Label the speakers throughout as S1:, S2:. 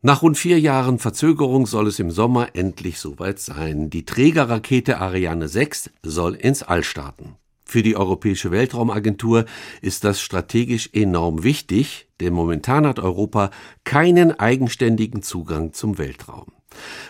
S1: Nach rund vier Jahren Verzögerung soll es im Sommer endlich soweit sein. Die Trägerrakete Ariane 6 soll ins All starten. Für die Europäische Weltraumagentur ist das strategisch enorm wichtig, denn momentan hat Europa keinen eigenständigen Zugang zum Weltraum.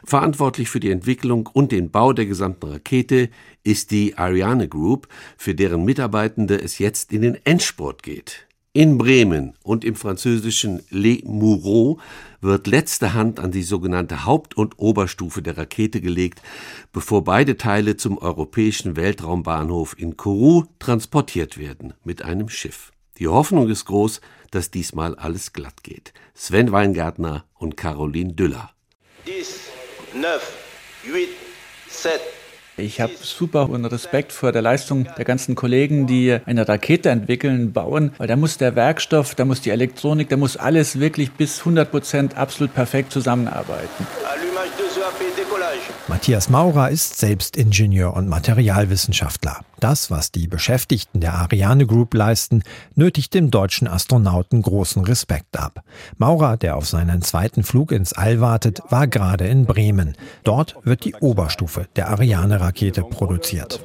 S1: Verantwortlich für die Entwicklung und den Bau der gesamten Rakete ist die Ariane Group, für deren Mitarbeitende es jetzt in den Endspurt geht. In Bremen und im französischen Les Mureaux wird letzte Hand an die sogenannte Haupt- und Oberstufe der Rakete gelegt, bevor beide Teile zum europäischen Weltraumbahnhof in Kourou transportiert werden mit einem Schiff. Die Hoffnung ist groß, dass diesmal alles glatt geht. Sven Weingartner und Caroline Düller. 10, 9,
S2: 8, 7, ich habe super und Respekt vor der Leistung der ganzen Kollegen, die eine Rakete entwickeln, bauen, weil da muss der Werkstoff, da muss die Elektronik, da muss alles wirklich bis 100 Prozent absolut perfekt zusammenarbeiten.
S3: Matthias Maurer ist selbst Ingenieur und Materialwissenschaftler. Das, was die Beschäftigten der Ariane Group leisten, nötigt dem deutschen Astronauten großen Respekt ab. Maurer, der auf seinen zweiten Flug ins All wartet, war gerade in Bremen. Dort wird die Oberstufe der Ariane-Rakete produziert.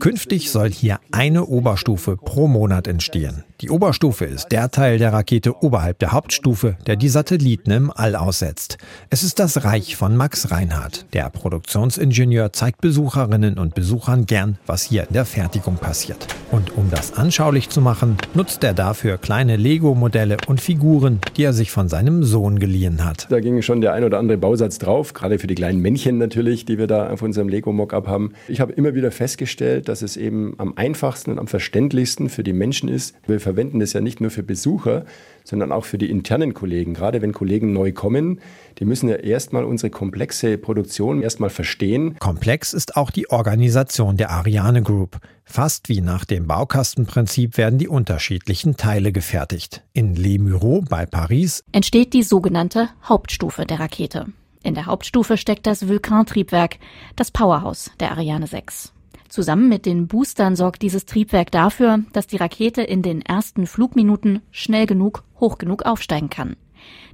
S3: Künftig soll hier eine Oberstufe pro Monat entstehen. Die Oberstufe ist der Teil der Rakete oberhalb der Hauptstufe, der die Satelliten im All aussetzt. Es ist das Reich von Max Reinhardt. Der Produktionsingenieur zeigt Besucherinnen und Besuchern gern, was hier in der Fertigung passiert. Und um das anschaulich zu machen, nutzt er dafür kleine Lego-Modelle und Figuren, die er sich von seinem Sohn geliehen hat.
S4: Da ging schon der ein oder andere Bausatz drauf, gerade für die kleinen Männchen natürlich, die wir da auf unserem Lego-Mockup haben. Ich habe immer wieder festgestellt, dass es eben am einfachsten und am verständlichsten für die Menschen ist. Wir verwenden es ja nicht nur für Besucher, sondern auch für die internen Kollegen. Gerade wenn Kollegen neu kommen, die müssen ja erstmal unsere komplexe Produktion erstmal verstehen.
S3: Komplex ist auch die Organisation der Ariane Group. Fast wie nach dem Baukastenprinzip werden die unterschiedlichen Teile gefertigt. In Les Mureaux bei Paris
S5: entsteht die sogenannte Hauptstufe der Rakete. In der Hauptstufe steckt das Vulkan-Triebwerk, das Powerhouse der Ariane 6. Zusammen mit den Boostern sorgt dieses Triebwerk dafür, dass die Rakete in den ersten Flugminuten schnell genug, hoch genug aufsteigen kann.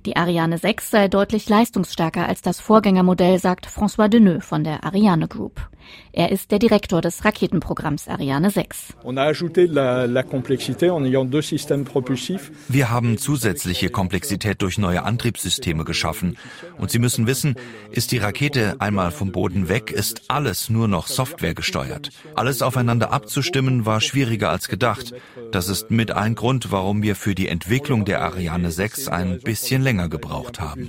S5: Die Ariane 6 sei deutlich leistungsstärker als das Vorgängermodell, sagt François Deneux von der Ariane Group. Er ist der Direktor des Raketenprogramms Ariane 6.
S6: Wir haben zusätzliche Komplexität durch neue Antriebssysteme geschaffen. Und Sie müssen wissen, ist die Rakete einmal vom Boden weg, ist alles nur noch Software gesteuert. Alles aufeinander abzustimmen war schwieriger als gedacht. Das ist mit ein Grund, warum wir für die Entwicklung der Ariane 6 ein bisschen länger gebraucht haben.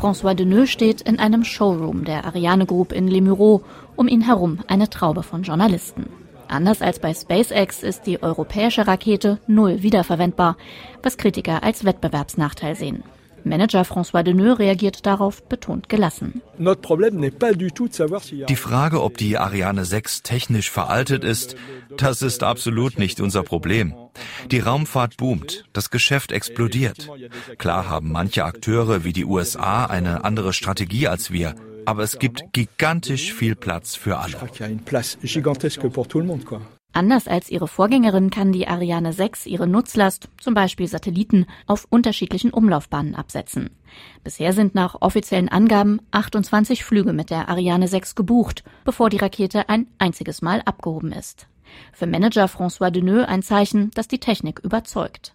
S5: François Deneux steht in einem Showroom der Ariane Group in Les Mureaux, um ihn herum eine Traube von Journalisten. Anders als bei SpaceX ist die europäische Rakete null wiederverwendbar, was Kritiker als Wettbewerbsnachteil sehen. Manager François Deneux reagiert darauf betont gelassen.
S6: Die Frage, ob die Ariane 6 technisch veraltet ist, das ist absolut nicht unser Problem. Die Raumfahrt boomt, das Geschäft explodiert. Klar haben manche Akteure wie die USA eine andere Strategie als wir, aber es gibt gigantisch viel Platz für alle.
S5: Anders als ihre Vorgängerin kann die Ariane 6 ihre Nutzlast, zum Beispiel Satelliten, auf unterschiedlichen Umlaufbahnen absetzen. Bisher sind nach offiziellen Angaben 28 Flüge mit der Ariane 6 gebucht, bevor die Rakete ein einziges Mal abgehoben ist. Für Manager François Deneux ein Zeichen, dass die Technik überzeugt.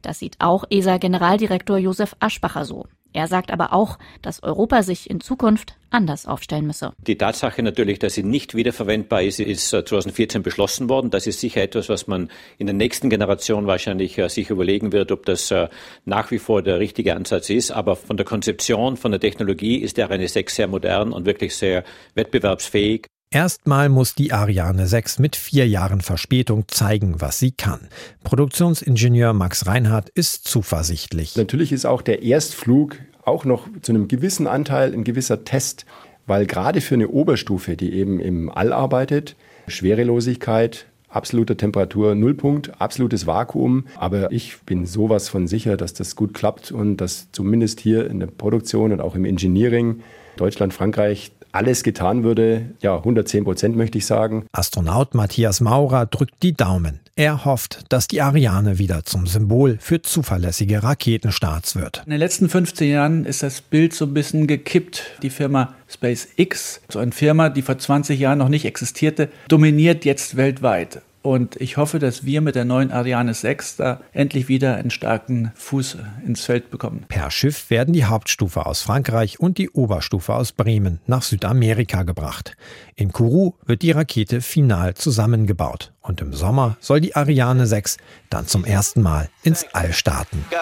S5: Das sieht auch ESA-Generaldirektor Josef Aschbacher so. Er sagt aber auch, dass Europa sich in Zukunft anders aufstellen müsse.
S7: Die Tatsache natürlich, dass sie nicht wiederverwendbar ist, ist 2014 äh, beschlossen worden. Das ist sicher etwas, was man in der nächsten Generation wahrscheinlich äh, sich überlegen wird, ob das äh, nach wie vor der richtige Ansatz ist. Aber von der Konzeption, von der Technologie ist der Ariane 6 sehr modern und wirklich sehr wettbewerbsfähig.
S3: Erstmal muss die Ariane 6 mit vier Jahren Verspätung zeigen, was sie kann. Produktionsingenieur Max Reinhardt ist zuversichtlich.
S4: Natürlich ist auch der Erstflug auch noch zu einem gewissen Anteil ein gewisser Test, weil gerade für eine Oberstufe, die eben im All arbeitet, Schwerelosigkeit, absolute Temperatur, Nullpunkt, absolutes Vakuum. Aber ich bin sowas von sicher, dass das gut klappt und dass zumindest hier in der Produktion und auch im Engineering Deutschland, Frankreich alles getan würde, ja, 110 Prozent möchte ich sagen.
S3: Astronaut Matthias Maurer drückt die Daumen. Er hofft, dass die Ariane wieder zum Symbol für zuverlässige Raketenstarts wird.
S2: In den letzten 15 Jahren ist das Bild so ein bisschen gekippt. Die Firma SpaceX, so eine Firma, die vor 20 Jahren noch nicht existierte, dominiert jetzt weltweit. Und ich hoffe, dass wir mit der neuen Ariane 6 da endlich wieder einen starken Fuß ins Feld bekommen.
S3: Per Schiff werden die Hauptstufe aus Frankreich und die Oberstufe aus Bremen nach Südamerika gebracht. In Kourou wird die Rakete final zusammengebaut. Und im Sommer soll die Ariane 6 dann zum ersten Mal ins All starten. 4,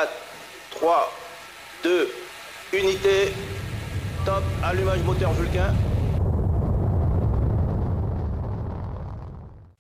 S3: 3, 2, Unité, top, allumage moteur Vulcain.